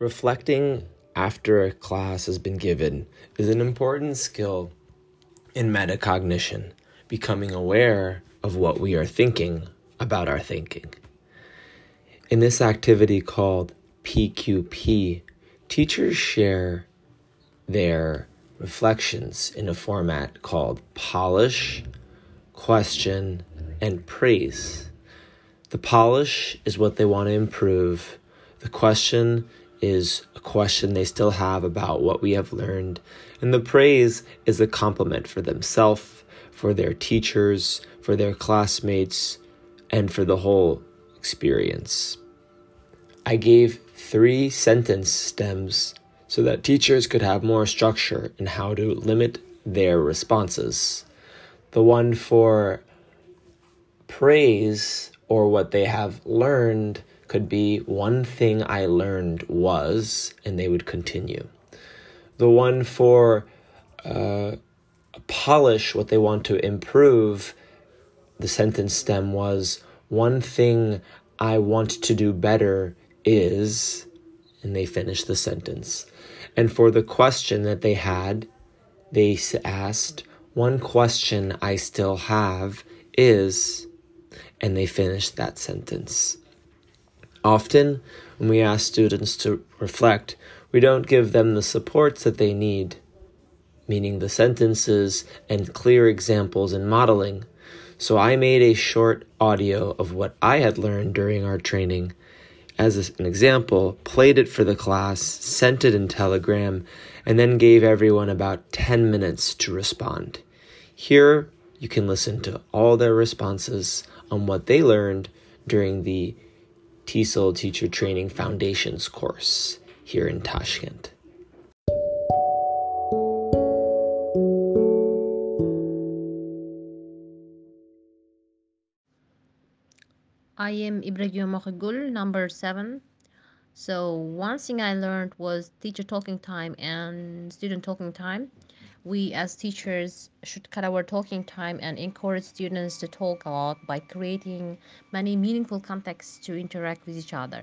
Reflecting after a class has been given is an important skill in metacognition, becoming aware of what we are thinking about our thinking. In this activity called PQP, teachers share their reflections in a format called polish, question, and praise. The polish is what they want to improve. The question is a question they still have about what we have learned, and the praise is a compliment for themselves, for their teachers, for their classmates, and for the whole experience. I gave three sentence stems so that teachers could have more structure in how to limit their responses. The one for praise or what they have learned could be one thing I learned was, and they would continue. The one for uh, polish, what they want to improve, the sentence stem was one thing I want to do better is, and they finish the sentence. And for the question that they had, they asked, one question I still have is, and they finished that sentence. Often, when we ask students to reflect, we don't give them the supports that they need, meaning the sentences and clear examples and modeling. So I made a short audio of what I had learned during our training as an example, played it for the class, sent it in Telegram, and then gave everyone about 10 minutes to respond. Here, you can listen to all their responses on what they learned during the TESOL Teacher Training Foundations course here in Tashkent. I am Ibrahim Mokhigul, number seven. So one thing I learned was teacher talking time and student talking time we as teachers should cut our talking time and encourage students to talk a lot by creating many meaningful contexts to interact with each other.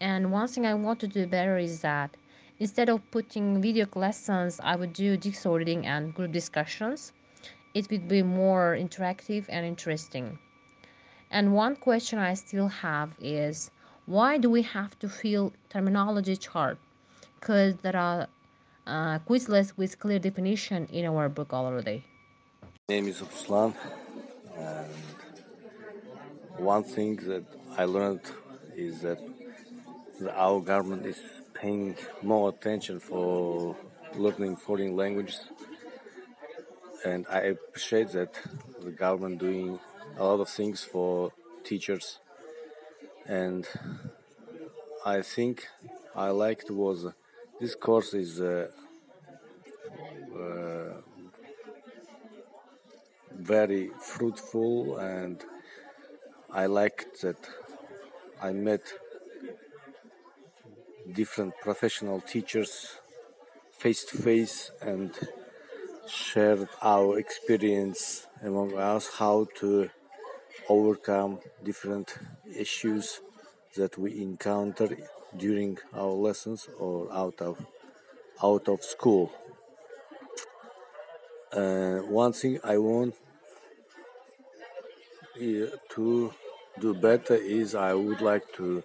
And one thing I want to do better is that instead of putting video lessons, I would do jigsaw reading and group discussions. It would be more interactive and interesting. And one question I still have is why do we have to fill terminology chart? Because there are uh, with clear definition in our book already. My name is Ruslan, and one thing that I learned is that our government is paying more attention for learning foreign languages, and I appreciate that the government doing a lot of things for teachers, and I think I liked was this course is uh, uh, very fruitful and I liked that I met different professional teachers face to face and shared our experience among us how to overcome different issues that we encounter during our lessons or out of out of school. Uh, one thing I want to do better is I would like to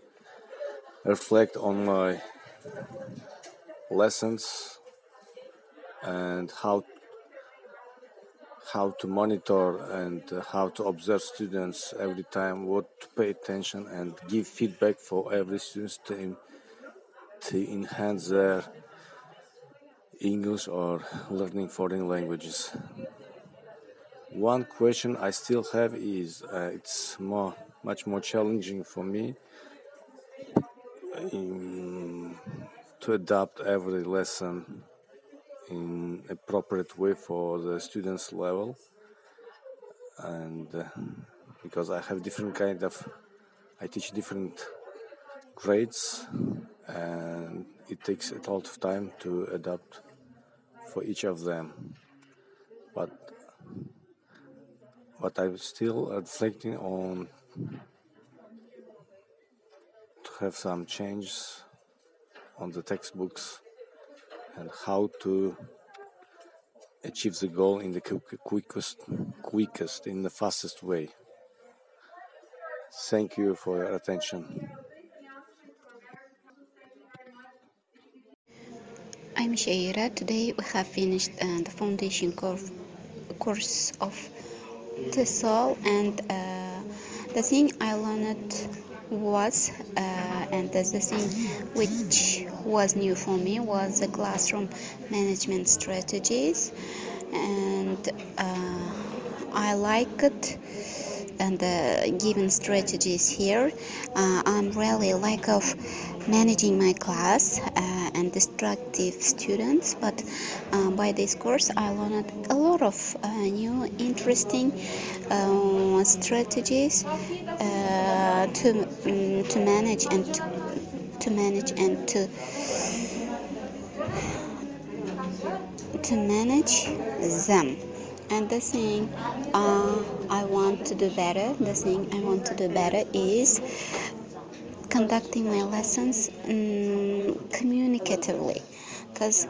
reflect on my lessons and how how to monitor and how to observe students every time, what to pay attention and give feedback for every student to, to enhance their English or learning foreign languages. One question I still have is uh, it's more much more challenging for me in, to adapt every lesson in appropriate way for the students level. And uh, because I have different kind of I teach different grades and it takes a lot of time to adapt for each of them. But but I'm still reflecting on to have some changes on the textbooks and how to achieve the goal in the quickest, quickest, in the fastest way. Thank you for your attention. I'm Shaira. Today we have finished uh, the foundation course, course of TESOL and uh, the thing I learned was uh, and the thing which was new for me was the classroom management strategies. And uh, I like it and the given strategies here. Uh, I'm really like of managing my class uh, and destructive students but uh, by this course I learned a lot of uh, new interesting uh, strategies to um, to manage and to, to manage and to to manage them and the thing uh, I want to do better the thing I want to do better is conducting my lessons um, communicatively. Because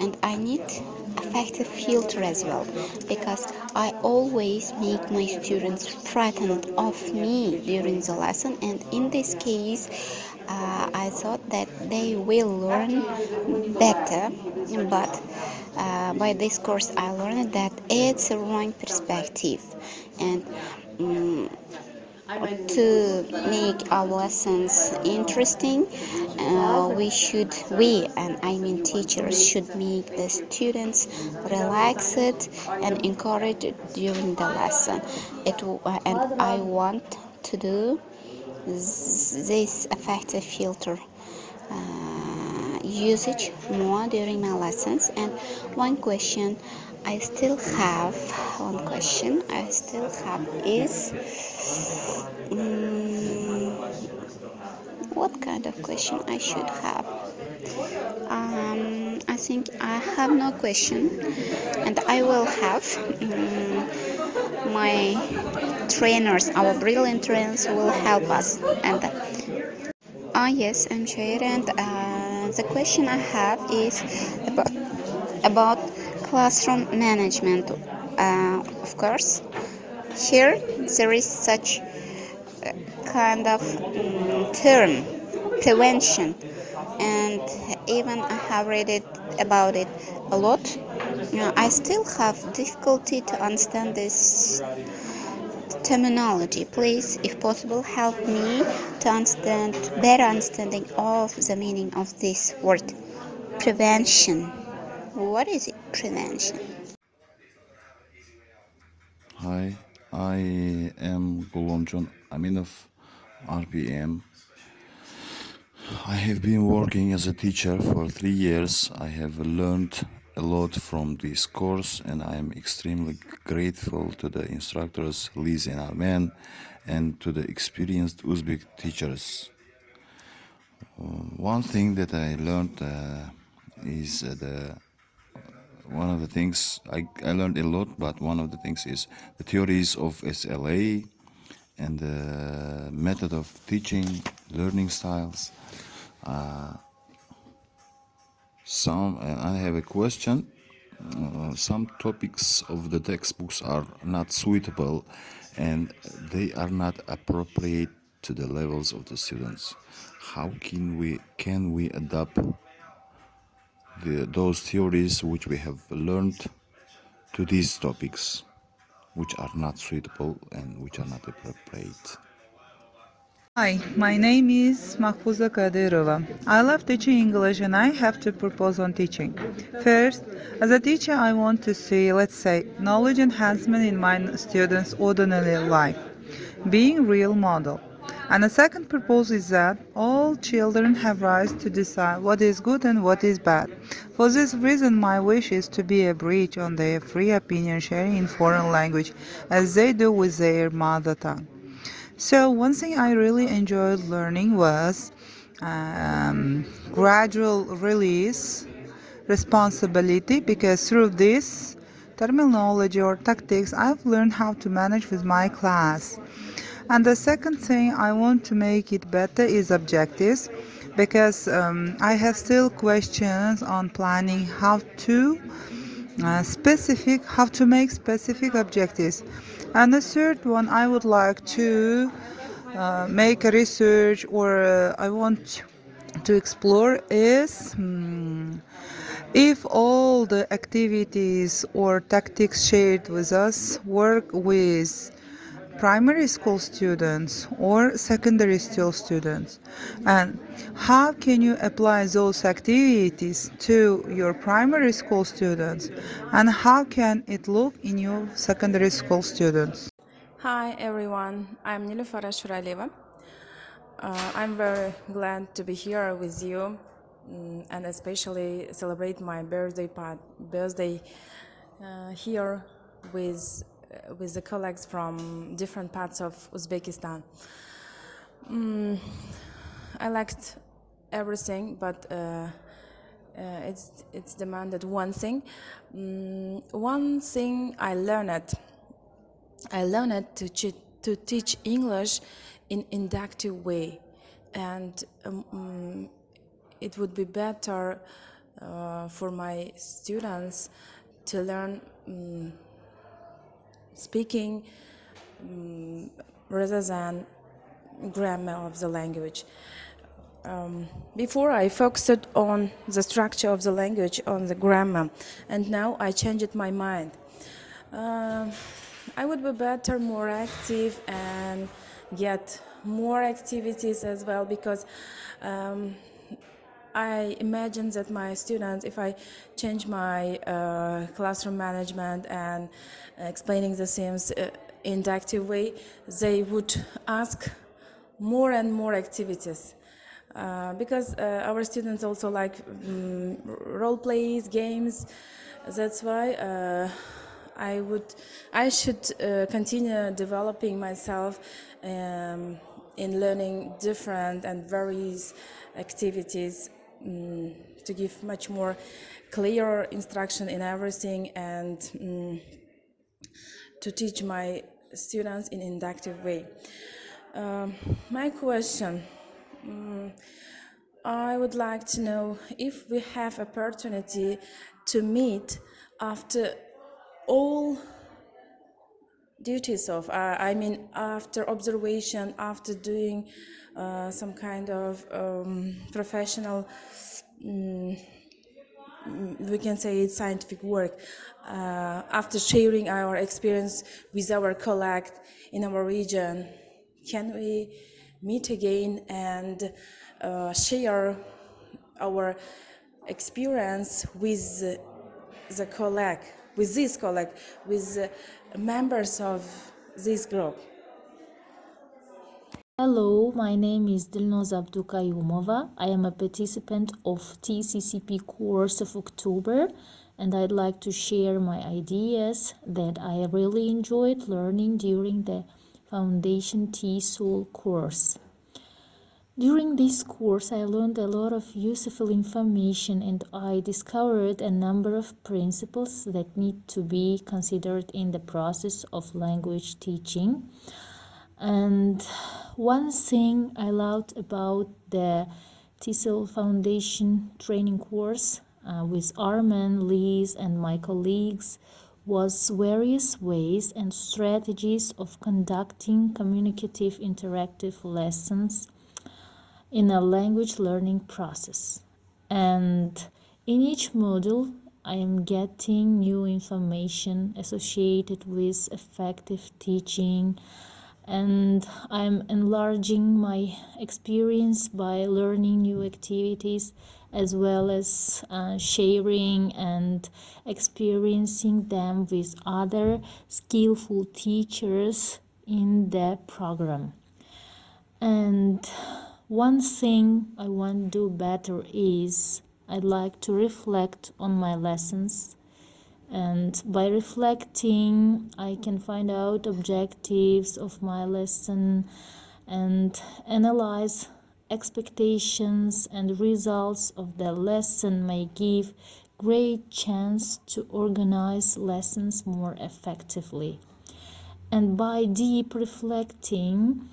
and I need affective filter as well because I always make my students frightened of me during the lesson. And in this case uh, I thought that they will learn better but uh, by this course I learned that it's a wrong perspective. And um, to make our lessons interesting uh, we should we and i mean teachers should make the students relaxed and encourage during the lesson. It and i want to do this affective filter. Uh, usage more during my lessons. And one question I still have one question I still have is um, what kind of question I should have? Um, I think I have no question and I will have um, my trainers our brilliant trainers will help us. And ah yes I'm sure and uh, the question I have is about about classroom management. Uh, of course here there is such kind of um, term prevention and even i have read it about it a lot. I still have difficulty to understand this terminology. Please if possible help me to understand better understanding of the meaning of this word. Prevention. What is it prevention? Hi i am Gulomjon Aminov RPM I have been working as a teacher for three years. I have learned a lot from this course and I am extremely grateful to the instructors Liz and Armen and to the experienced Uzbek teachers. Uh, one thing that I learned uh, is uh, the one of the things I, I learned a lot, but one of the things is the theories of SLA and the method of teaching, learning styles. Uh, some I have a question. Uh, some topics of the textbooks are not suitable and they are not appropriate to the levels of the students. How can we can we adapt the, those theories which we have learned to these topics which are not suitable and which are not appropriate. Hi, my name is Mahfuza Kadyrova. I love teaching English and I have to propose on teaching. First, as a teacher, I want to see, let's say, knowledge enhancement in my students' ordinary life, being real model. And the second proposal is that all children have rights to decide what is good and what is bad. For this reason, my wish is to be a bridge on their free opinion sharing in foreign language, as they do with their mother tongue. So one thing I really enjoyed learning was um, gradual release responsibility because through this terminology or tactics I've learned how to manage with my class. And the second thing I want to make it better is objectives because um, I have still questions on planning how to uh, specific how to make specific objectives and the third one i would like to uh, make a research or uh, i want to explore is um, if all the activities or tactics shared with us work with primary school students or secondary school students? And how can you apply those activities to your primary school students? And how can it look in your secondary school students? Hi everyone, I'm Nilufar Ashuraleva. Uh, I'm very glad to be here with you mm, and especially celebrate my birthday part, birthday uh, here with with the colleagues from different parts of Uzbekistan. Mm, I liked everything, but uh, uh, it's it's demanded one thing. Mm, one thing I learned. I learned to to teach English in inductive way, and um, mm, it would be better uh, for my students to learn um, speaking um, rather than grammar of the language. Um, before I focused on the structure of the language, on the grammar, and now I changed my mind. Um I would be better, more active, and get more activities as well because um, I imagine that my students, if I change my uh, classroom management and explaining the themes uh, in active way, they would ask more and more activities. Uh, because uh, our students also like um, role plays, games. That's why uh, I would, I should uh, continue developing myself um, in learning different and various activities um, to give much more clear instruction in everything and um, to teach my students in inductive way. Um, my question. mm, I would like to know if we have opportunity to meet after all duties of uh, i mean after observation after doing uh, some kind of um, professional mm, we can say it's scientific work. Uh, after sharing our experience with our colleague in our region can we meet again and uh, share our experience with the colleague with this colleague, with uh, members of this group. Hello, my name is Dilnoz Abdukayumova. I am a participant of TCCP course of October and I'd like to share my ideas that I really enjoyed learning during the Foundation TESOL course. During this course, I learned a lot of useful information and I discovered a number of principles that need to be considered in the process of language teaching. And one thing I loved about the TESOL Foundation training course uh, with Armen, Liz, and my colleagues was various ways and strategies of conducting communicative interactive lessons in a language learning process. And in each module, I am getting new information associated with effective teaching, and I'm enlarging my experience by learning new activities as well as uh, sharing and experiencing them with other skillful teachers in the program. And one thing I want to do better is I'd like to reflect on my lessons. And by reflecting I can find out objectives of my lesson and analyze expectations and results of the lesson may give great chance to organize lessons more effectively. And by deep reflecting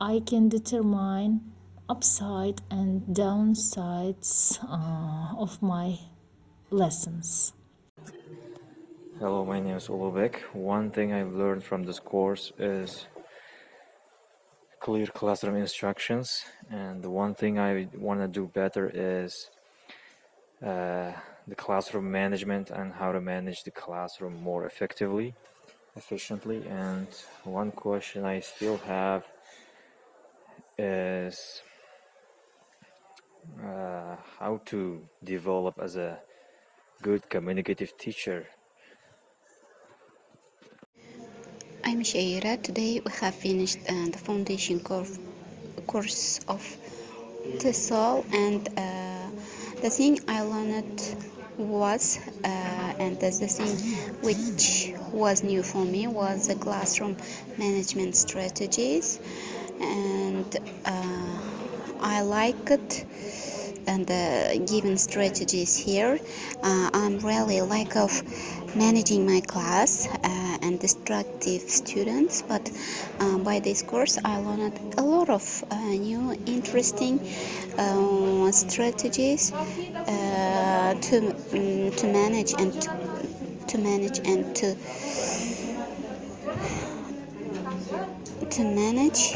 I can determine upside and downsides uh, of my lessons. Hello, my name is Ulubek. One thing I've learned from this course is clear classroom instructions, and the one thing I want to do better is uh, the classroom management and how to manage the classroom more effectively, efficiently. And one question I still have is uh, how to develop as a good communicative teacher. I'm Shaira. Today we have finished uh, the foundation course, course of TESOL and uh, the thing I learned was uh, and the thing which was new for me was the classroom management strategies and uh, I like it and the given strategies here. Uh, I'm really like of managing my class uh, and destructive students but uh, by this course I learned a lot of uh, new interesting uh, strategies uh, to um, to manage and to, to manage and to to manage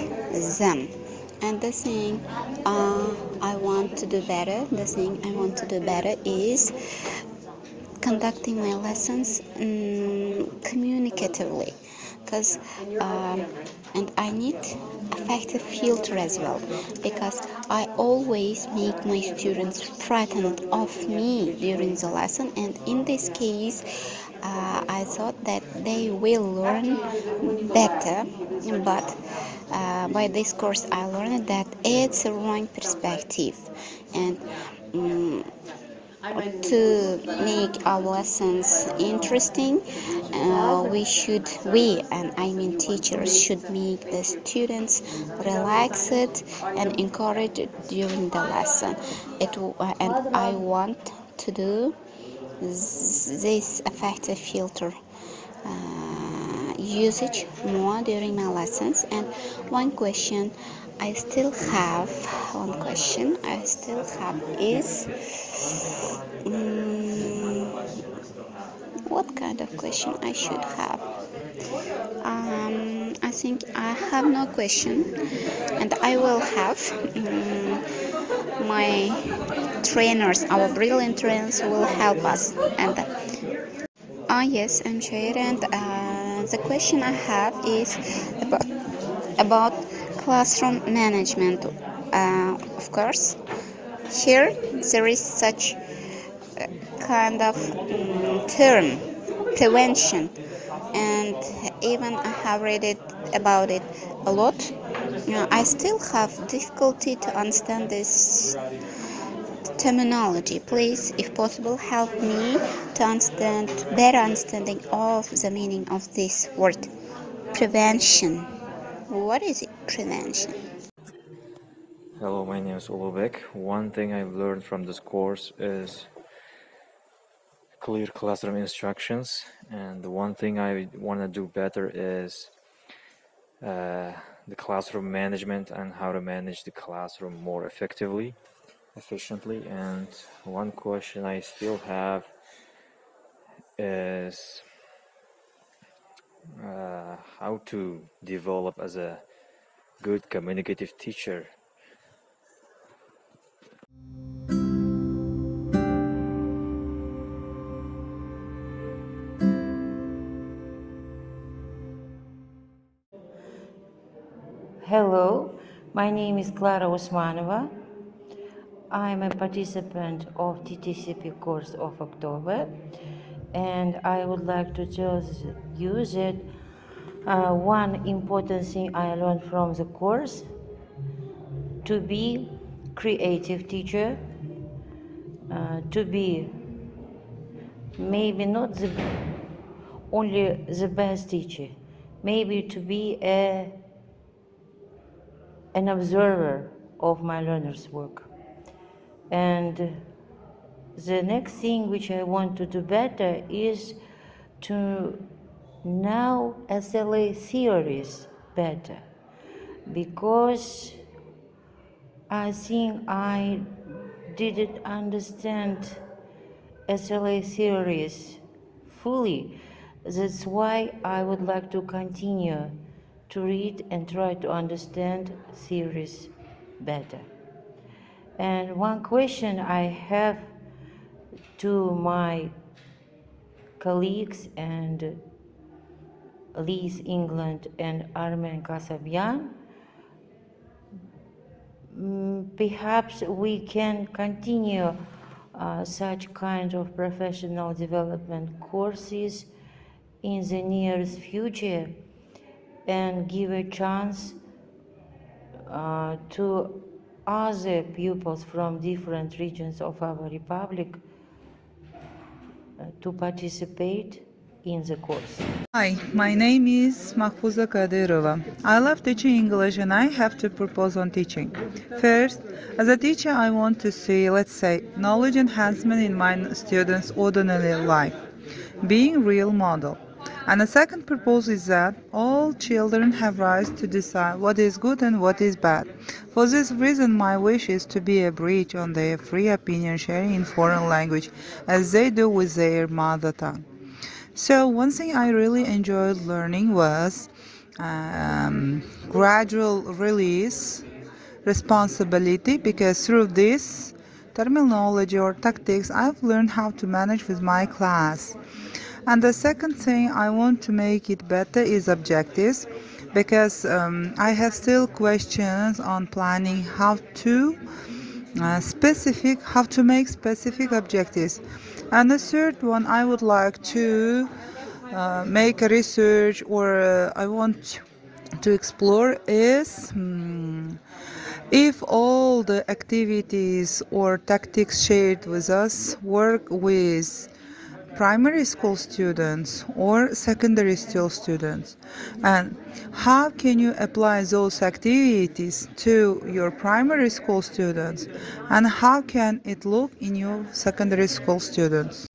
them and the thing uh, I want to do better the thing I want to do better is conducting my lessons um, communicatively. Because um, and I need affective filter as well because I always make my students frightened of me during the lesson. And in this case uh, I thought that they will learn better but uh, by this course I learned that it's a wrong perspective and um, to make our lessons interesting uh, we should we and i mean teachers should make the students relaxed and encouraged during the lesson. It uh, and i want to do this affective filter. Uh, usage more during my lessons. And one question I still have one question I still have is um, what kind of question I should have? Um, I think I have no question and I will have um, my trainers our brilliant trainers will help us. And ah yes I'm Shaira and uh, the question I have is about about classroom management. Uh, of course here there is such kind of um, term prevention. And even i have read it about it a lot. Uh, i still have difficulty to understand this terminology. Please if possible help me to understand better understanding of the meaning of this word. Prevention. What is it prevention? Hello, my name is Ulubek. One thing I've learned from this course is clear classroom instructions, and the one thing I want to do better is uh, the classroom management and how to manage the classroom more effectively, efficiently. And one question I still have is uh, how to develop as a good communicative teacher Hello, my name is Clara Usmanova. I'm a participant of TTCP course of October, and I would like to just use it. uh, one important thing I learned from the course to be creative teacher, uh, to be maybe not the only the best teacher, maybe to be a an observer of my learners' work. And the next thing which I want to do better is to know SLA theories better because I think I didn't understand SLA theories fully. That's why I would like to continue to read and try to understand theories better. And one question I have to my colleagues and Liz England and Armen Kasabian, mm, perhaps we can continue uh, such kind of professional development courses in the nearest future and give a chance uh, to other pupils from different regions of our republic uh, to participate in the course. Hi, my name is Mahfuza Kadyrova. I love teaching English and I have to propose on teaching. First, as a teacher, I want to see, let's say, knowledge enhancement in my students' ordinary life, being real model. And the second purpose is that all children have rights to decide what is good and what is bad. For this reason, my wish is to be a bridge on their free opinion sharing in foreign language, as they do with their mother tongue. So one thing I really enjoyed learning was um, gradual release responsibility because through this terminology or tactics I've learned how to manage with my class. And the second thing I want to make it better is objectives because um, I have still questions on planning how to uh, specific how to make specific objectives. And the third one i would like to uh, make a research or uh, i want to explore is um, if all the activities or tactics shared with us work with primary school students or secondary school students? And how can you apply those activities to your primary school students? And how can it look in your secondary school students?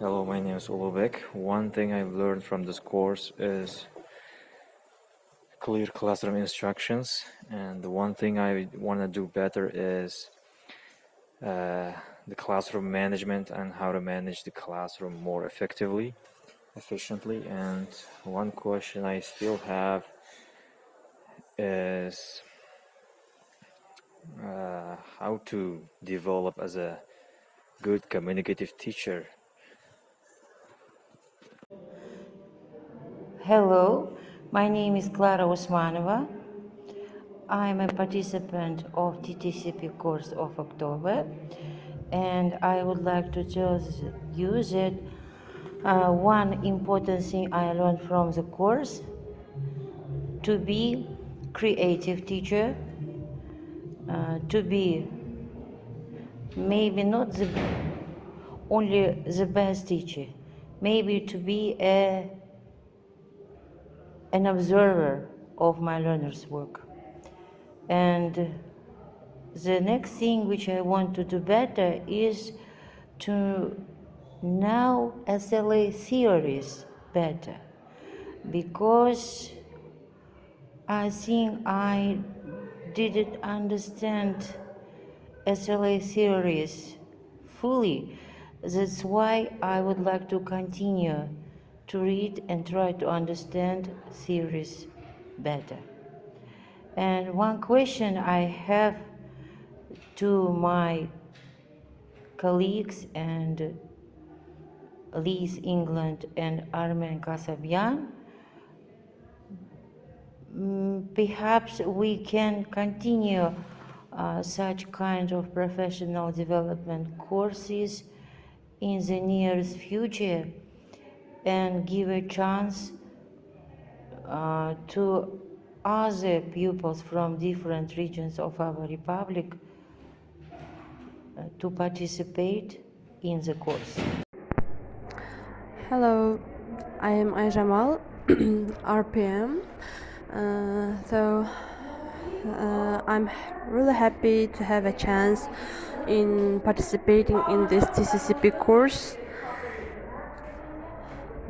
Hello, my name is Ulubek. One thing I've learned from this course is clear classroom instructions, and the one thing I want to do better is uh, the classroom management and how to manage the classroom more effectively, efficiently. And one question I still have is uh, how to develop as a good communicative teacher. Hello, my name is Clara Usmanova. I'm a participant of TTCP course of October and I would like to just use it. uh, one important thing I learned from the course to be creative teacher, uh, to be maybe not the only the best teacher, maybe to be a an observer of my learners' work. And the next thing which I want to do better is to know SLA theories better because I think I didn't understand SLA theories fully. That's why I would like to continue to read and try to understand theories better. And one question I have to my colleagues and Liz England and Armen Kasabian, mm, perhaps we can continue uh, such kind of professional development courses in the nearest future and give a chance uh, to other pupils from different regions of our republic to participate in the course. Hello, I am Ayjamal, RPM. Uh, so uh, I'm really happy to have a chance in participating in this TCCP course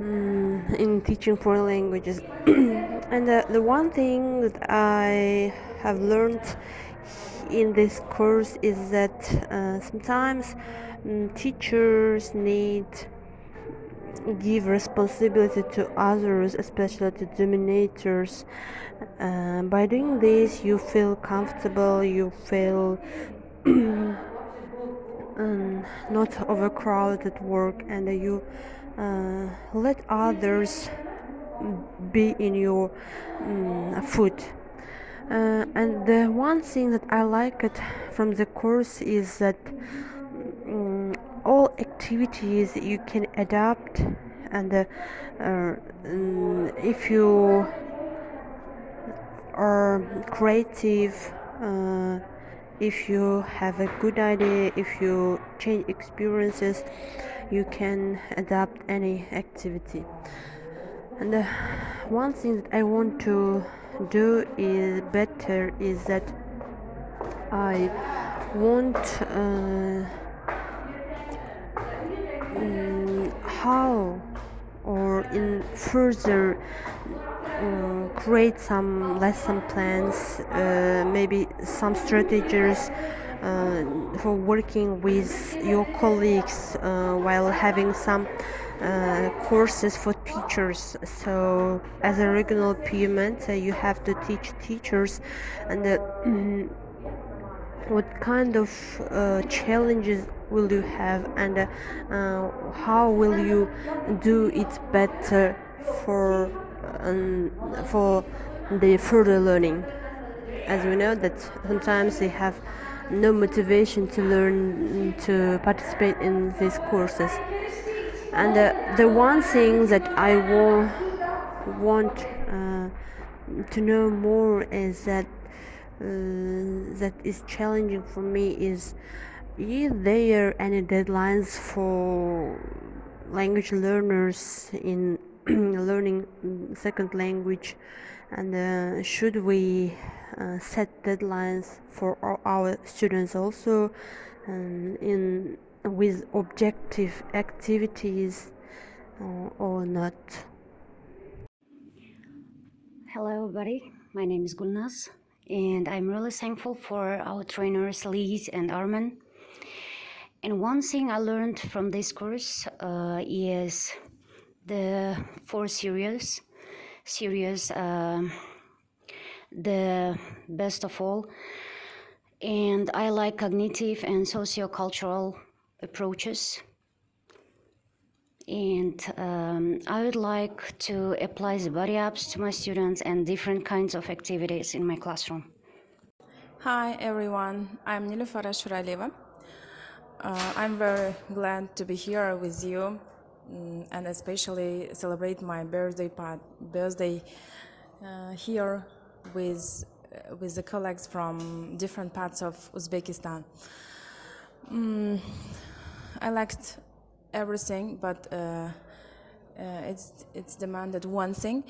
mm, in teaching foreign languages. and the, the one thing that I have learned in this course is that uh, sometimes um, teachers need give responsibility to others, especially to dominators. Uh, by doing this, you feel comfortable, you feel um, not overcrowded at work, and you uh, let others be in your um, foot. Uh, and the one thing that I like it from the course is that um, all activities you can adapt and uh, uh, if you are creative uh, if you have a good idea if you change experiences you can adapt any activity. And uh, one thing that i want to do is better is that i want uh, um, how or in further uh, create some lesson plans uh, maybe some strategies uh, for working with your colleagues uh, while having some uh, courses for teachers. So as a regional payment uh, you have to teach teachers and what kind of challenges will you have and uh, how will you do it better for um, for the further learning? As we know that sometimes they have no motivation to learn to participate in these courses and uh, the one thing that I will want uh, to know more is that uh, that is challenging for me is is there any deadlines for language learners in learning second language? And uh, should we uh, set deadlines for our, students also? Um, in with objective activities uh, or not. Hello everybody. My name is Gulnaz and I'm really thankful for our trainers Liz and Arman and one thing I learned from this course uh, is the four series, series, uh, the best of all. And I like cognitive and sociocultural approaches. And um, I would like to apply the body apps to my students and different kinds of activities in my classroom. Hi everyone, I'm Nilufar Ashuraleva. Uh, I'm very glad to be here with you um, and especially celebrate my birthday part, birthday uh, here with uh, with the colleagues from different parts of Uzbekistan. Um, I liked everything, but uh, uh, it's it's demanded one thing.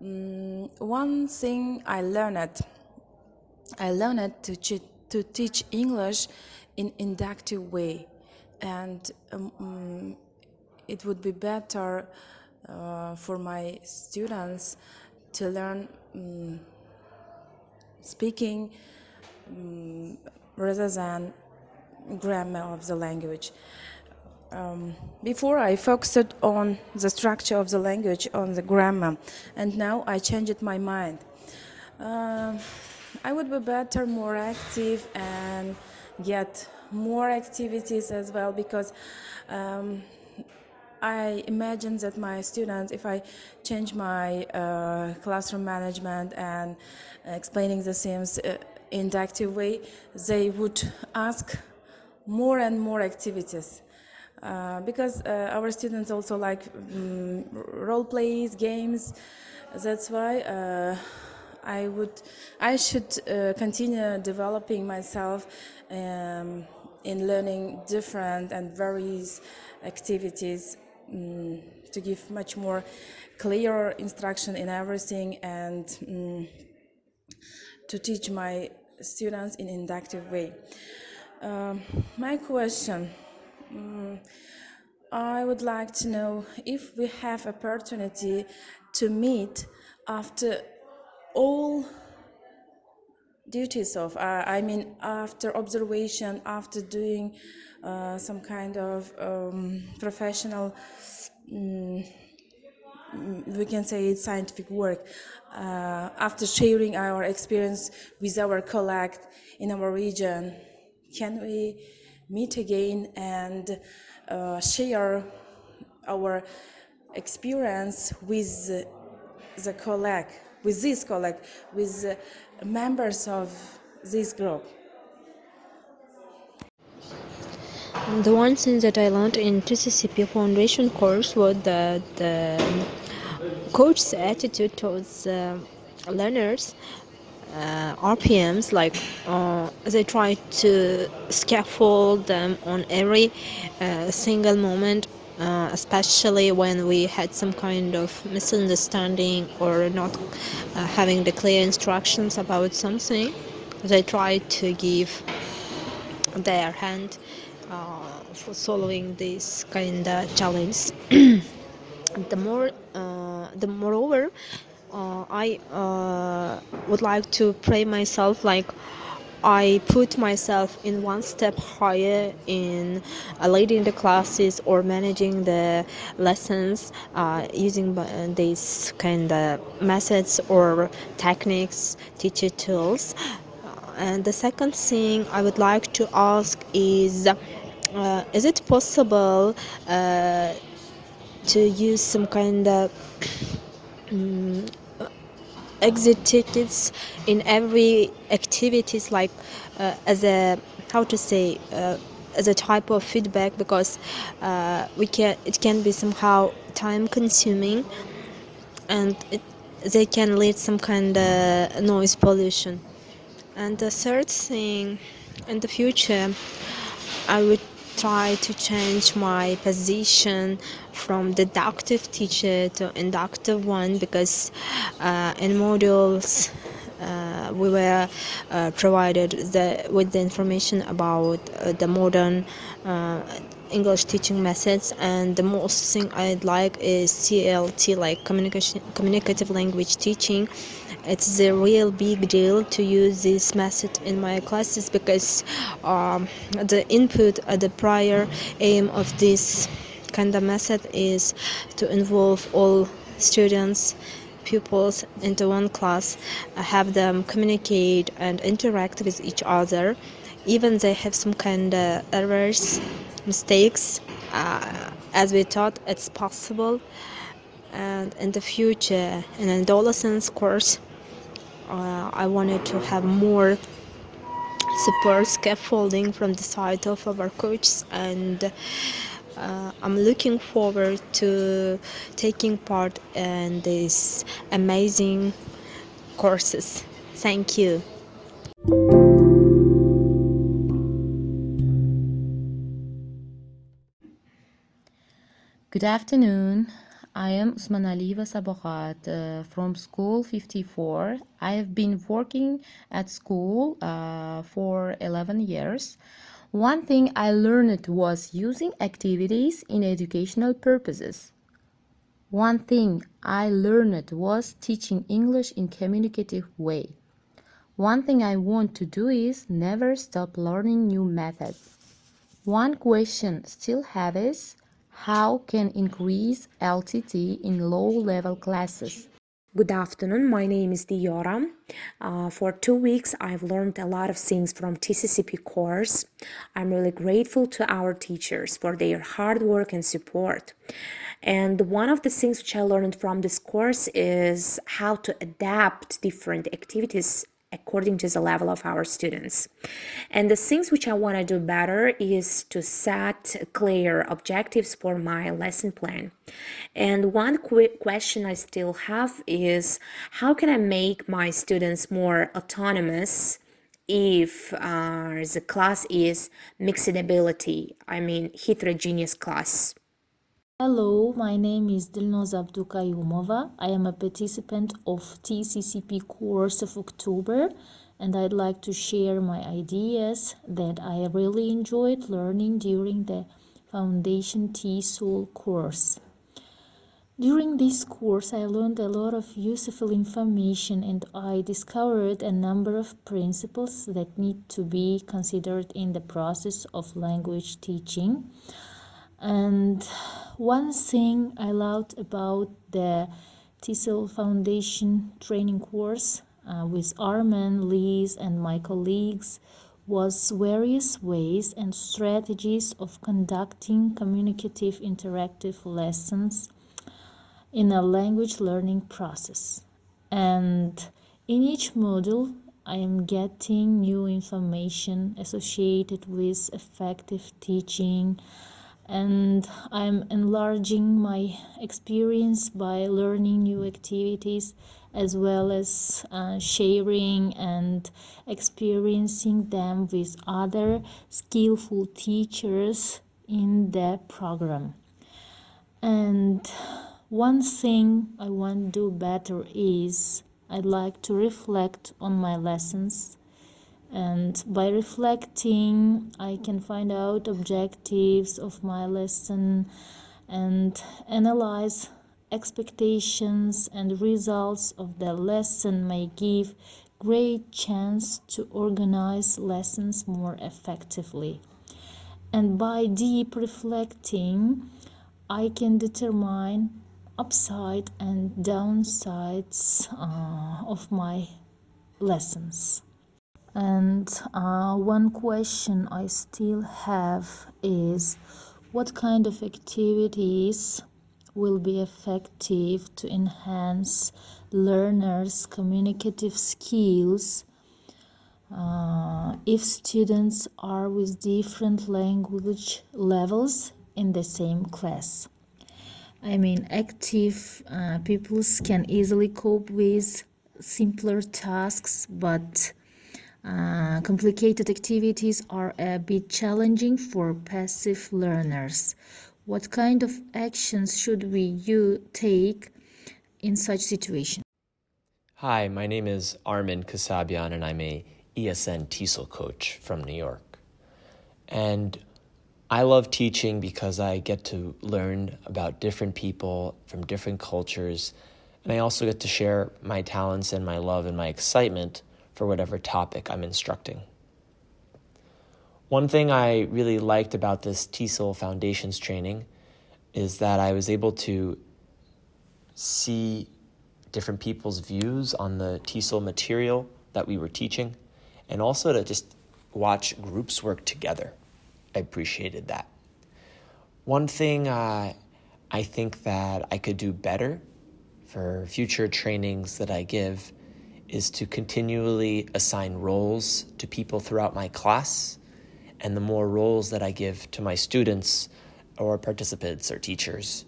Um, one thing I learned. I learned to to teach English in inductive way and um, mm, it would be better uh, for my students to learn um, speaking um, rather than grammar of the language. Um, before I focused on the structure of the language, on the grammar, and now I changed my mind. Uh, I would be better, more active, and get more activities as well because um, I imagine that my students, if I change my uh, classroom management and explaining the themes uh, in the active way, they would ask more and more activities. Uh, because uh, our students also like um, role plays, games. That's why uh, I would, I should uh, continue developing myself um, in learning different and various activities um, to give much more clear instruction in everything and um, to teach my students in inductive way. Um, my question, um, I would like to know if we have opportunity to meet after all duties of uh, i mean after observation after doing uh, some kind of um, professional um, we can say it's scientific work uh, after sharing our experience with our colleagues in our region. Can we meet again and uh, share our experience with the colleague with this colleague with members of this group. The one thing that I learned in TCCP foundation course was that the coach's attitude towards uh, learners, uh, RPMs, like uh, they try to scaffold them on every uh, single moment. Uh, especially when we had some kind of misunderstanding or not uh, having the clear instructions about something, they try to give their hand uh, for solving this kind of challenge. the more, the moreover, uh, I uh, would like to pray myself like I put myself in one step higher in uh, leading the classes or managing the lessons uh, using these kind of methods or techniques, teacher tools. and the second thing I would like to ask is uh, is it possible uh, to use some kind of um, exit tickets in every activities like uh, as a how to say uh, as a type of feedback because uh, we can it can be somehow time consuming and it, they can lead some kind of noise pollution. And the third thing in the future i would try to change my position from deductive teacher to inductive one because uh, in modules uh, we were uh, provided the, with the information about uh, the modern uh, English teaching methods. And the most thing I'd like is CLT like communication communicative language teaching it's a real big deal to use this method in my classes because um, the input at the prior aim of this kind of method is to involve all students pupils into one class uh, have them communicate and interact with each other. Even they have some kind of errors mistakes uh, as we thought it's possible. And in the future in adolescence course uh, I wanted to have more support scaffolding from the side of our coaches and uh, I'm looking forward to taking part in these amazing courses. Thank you. Good afternoon. I am Usman Aliva Sabogat uh, from School 54. I have been working at school uh, for 11 years. One thing I learned was using activities in educational purposes. One thing I learned was teaching English in communicative way. One thing I want to do is never stop learning new methods. One question still have is how can increase LTT in low-level classes. Good afternoon, my name is Diora. Uh, for two weeks, I've learned a lot of things from TCCP course. I'm really grateful to our teachers for their hard work and support. And one of the things which I learned from this course is how to adapt different activities according to the level of our students. And the things which I want to do better is to set clear objectives for my lesson plan. And one quick question I still have is how can I make my students more autonomous if uh, the class is mixed ability, I mean heterogeneous class? Hello, my name is Dilnoz Abdukayumova. I am a participant of TCCP course of October and I'd like to share my ideas that I really enjoyed learning during the Foundation TESOL course. During this course, I learned a lot of useful information and I discovered a number of principles that need to be considered in the process of language teaching. And one thing I loved about the TESOL Foundation training course uh, with Armen, Liz, and my colleagues was various ways and strategies of conducting communicative interactive lessons in a language learning process. And in each module, I am getting new information associated with effective teaching, and I'm enlarging my experience by learning new activities as well as uh, sharing and experiencing them with other skillful teachers in the program. And one thing I want to do better is I'd like to reflect on my lessons and by reflecting I can find out objectives of my lesson and analyze expectations and results of the lesson may give great chance to organize lessons more effectively and by deep reflecting I can determine upside and downsides uh, of my lessons. And uh, one question I still have is what kind of activities will be effective to enhance learners' communicative skills uh, if students are with different language levels in the same class. I mean, active uh, peoples can easily cope with simpler tasks, but uh, complicated activities are a bit challenging for passive learners. What kind of actions should we you take in such situations? Hi, my name is Armin Kasabian, and I'm a ESN TESOL coach from New York. And I love teaching because I get to learn about different people from different cultures, and I also get to share my talents and my love and my excitement for whatever topic I'm instructing. One thing I really liked about this TESOL Foundations training is that I was able to see different people's views on the TESOL material that we were teaching, and also to just watch groups work together. I appreciated that. One thing uh, I think that I could do better for future trainings that I give is to continually assign roles to people throughout my class. And the more roles that I give to my students or participants or teachers,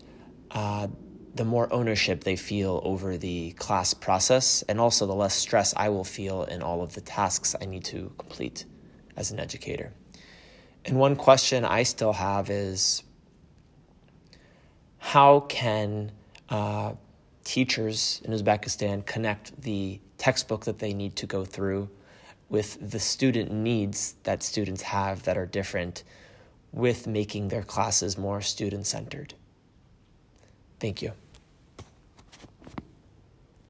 uh, the more ownership they feel over the class process, and also the less stress I will feel in all of the tasks I need to complete as an educator. And one question I still have is how can uh, teachers in Uzbekistan connect the textbook that they need to go through with the student needs that students have that are different with making their classes more student centered? Thank you.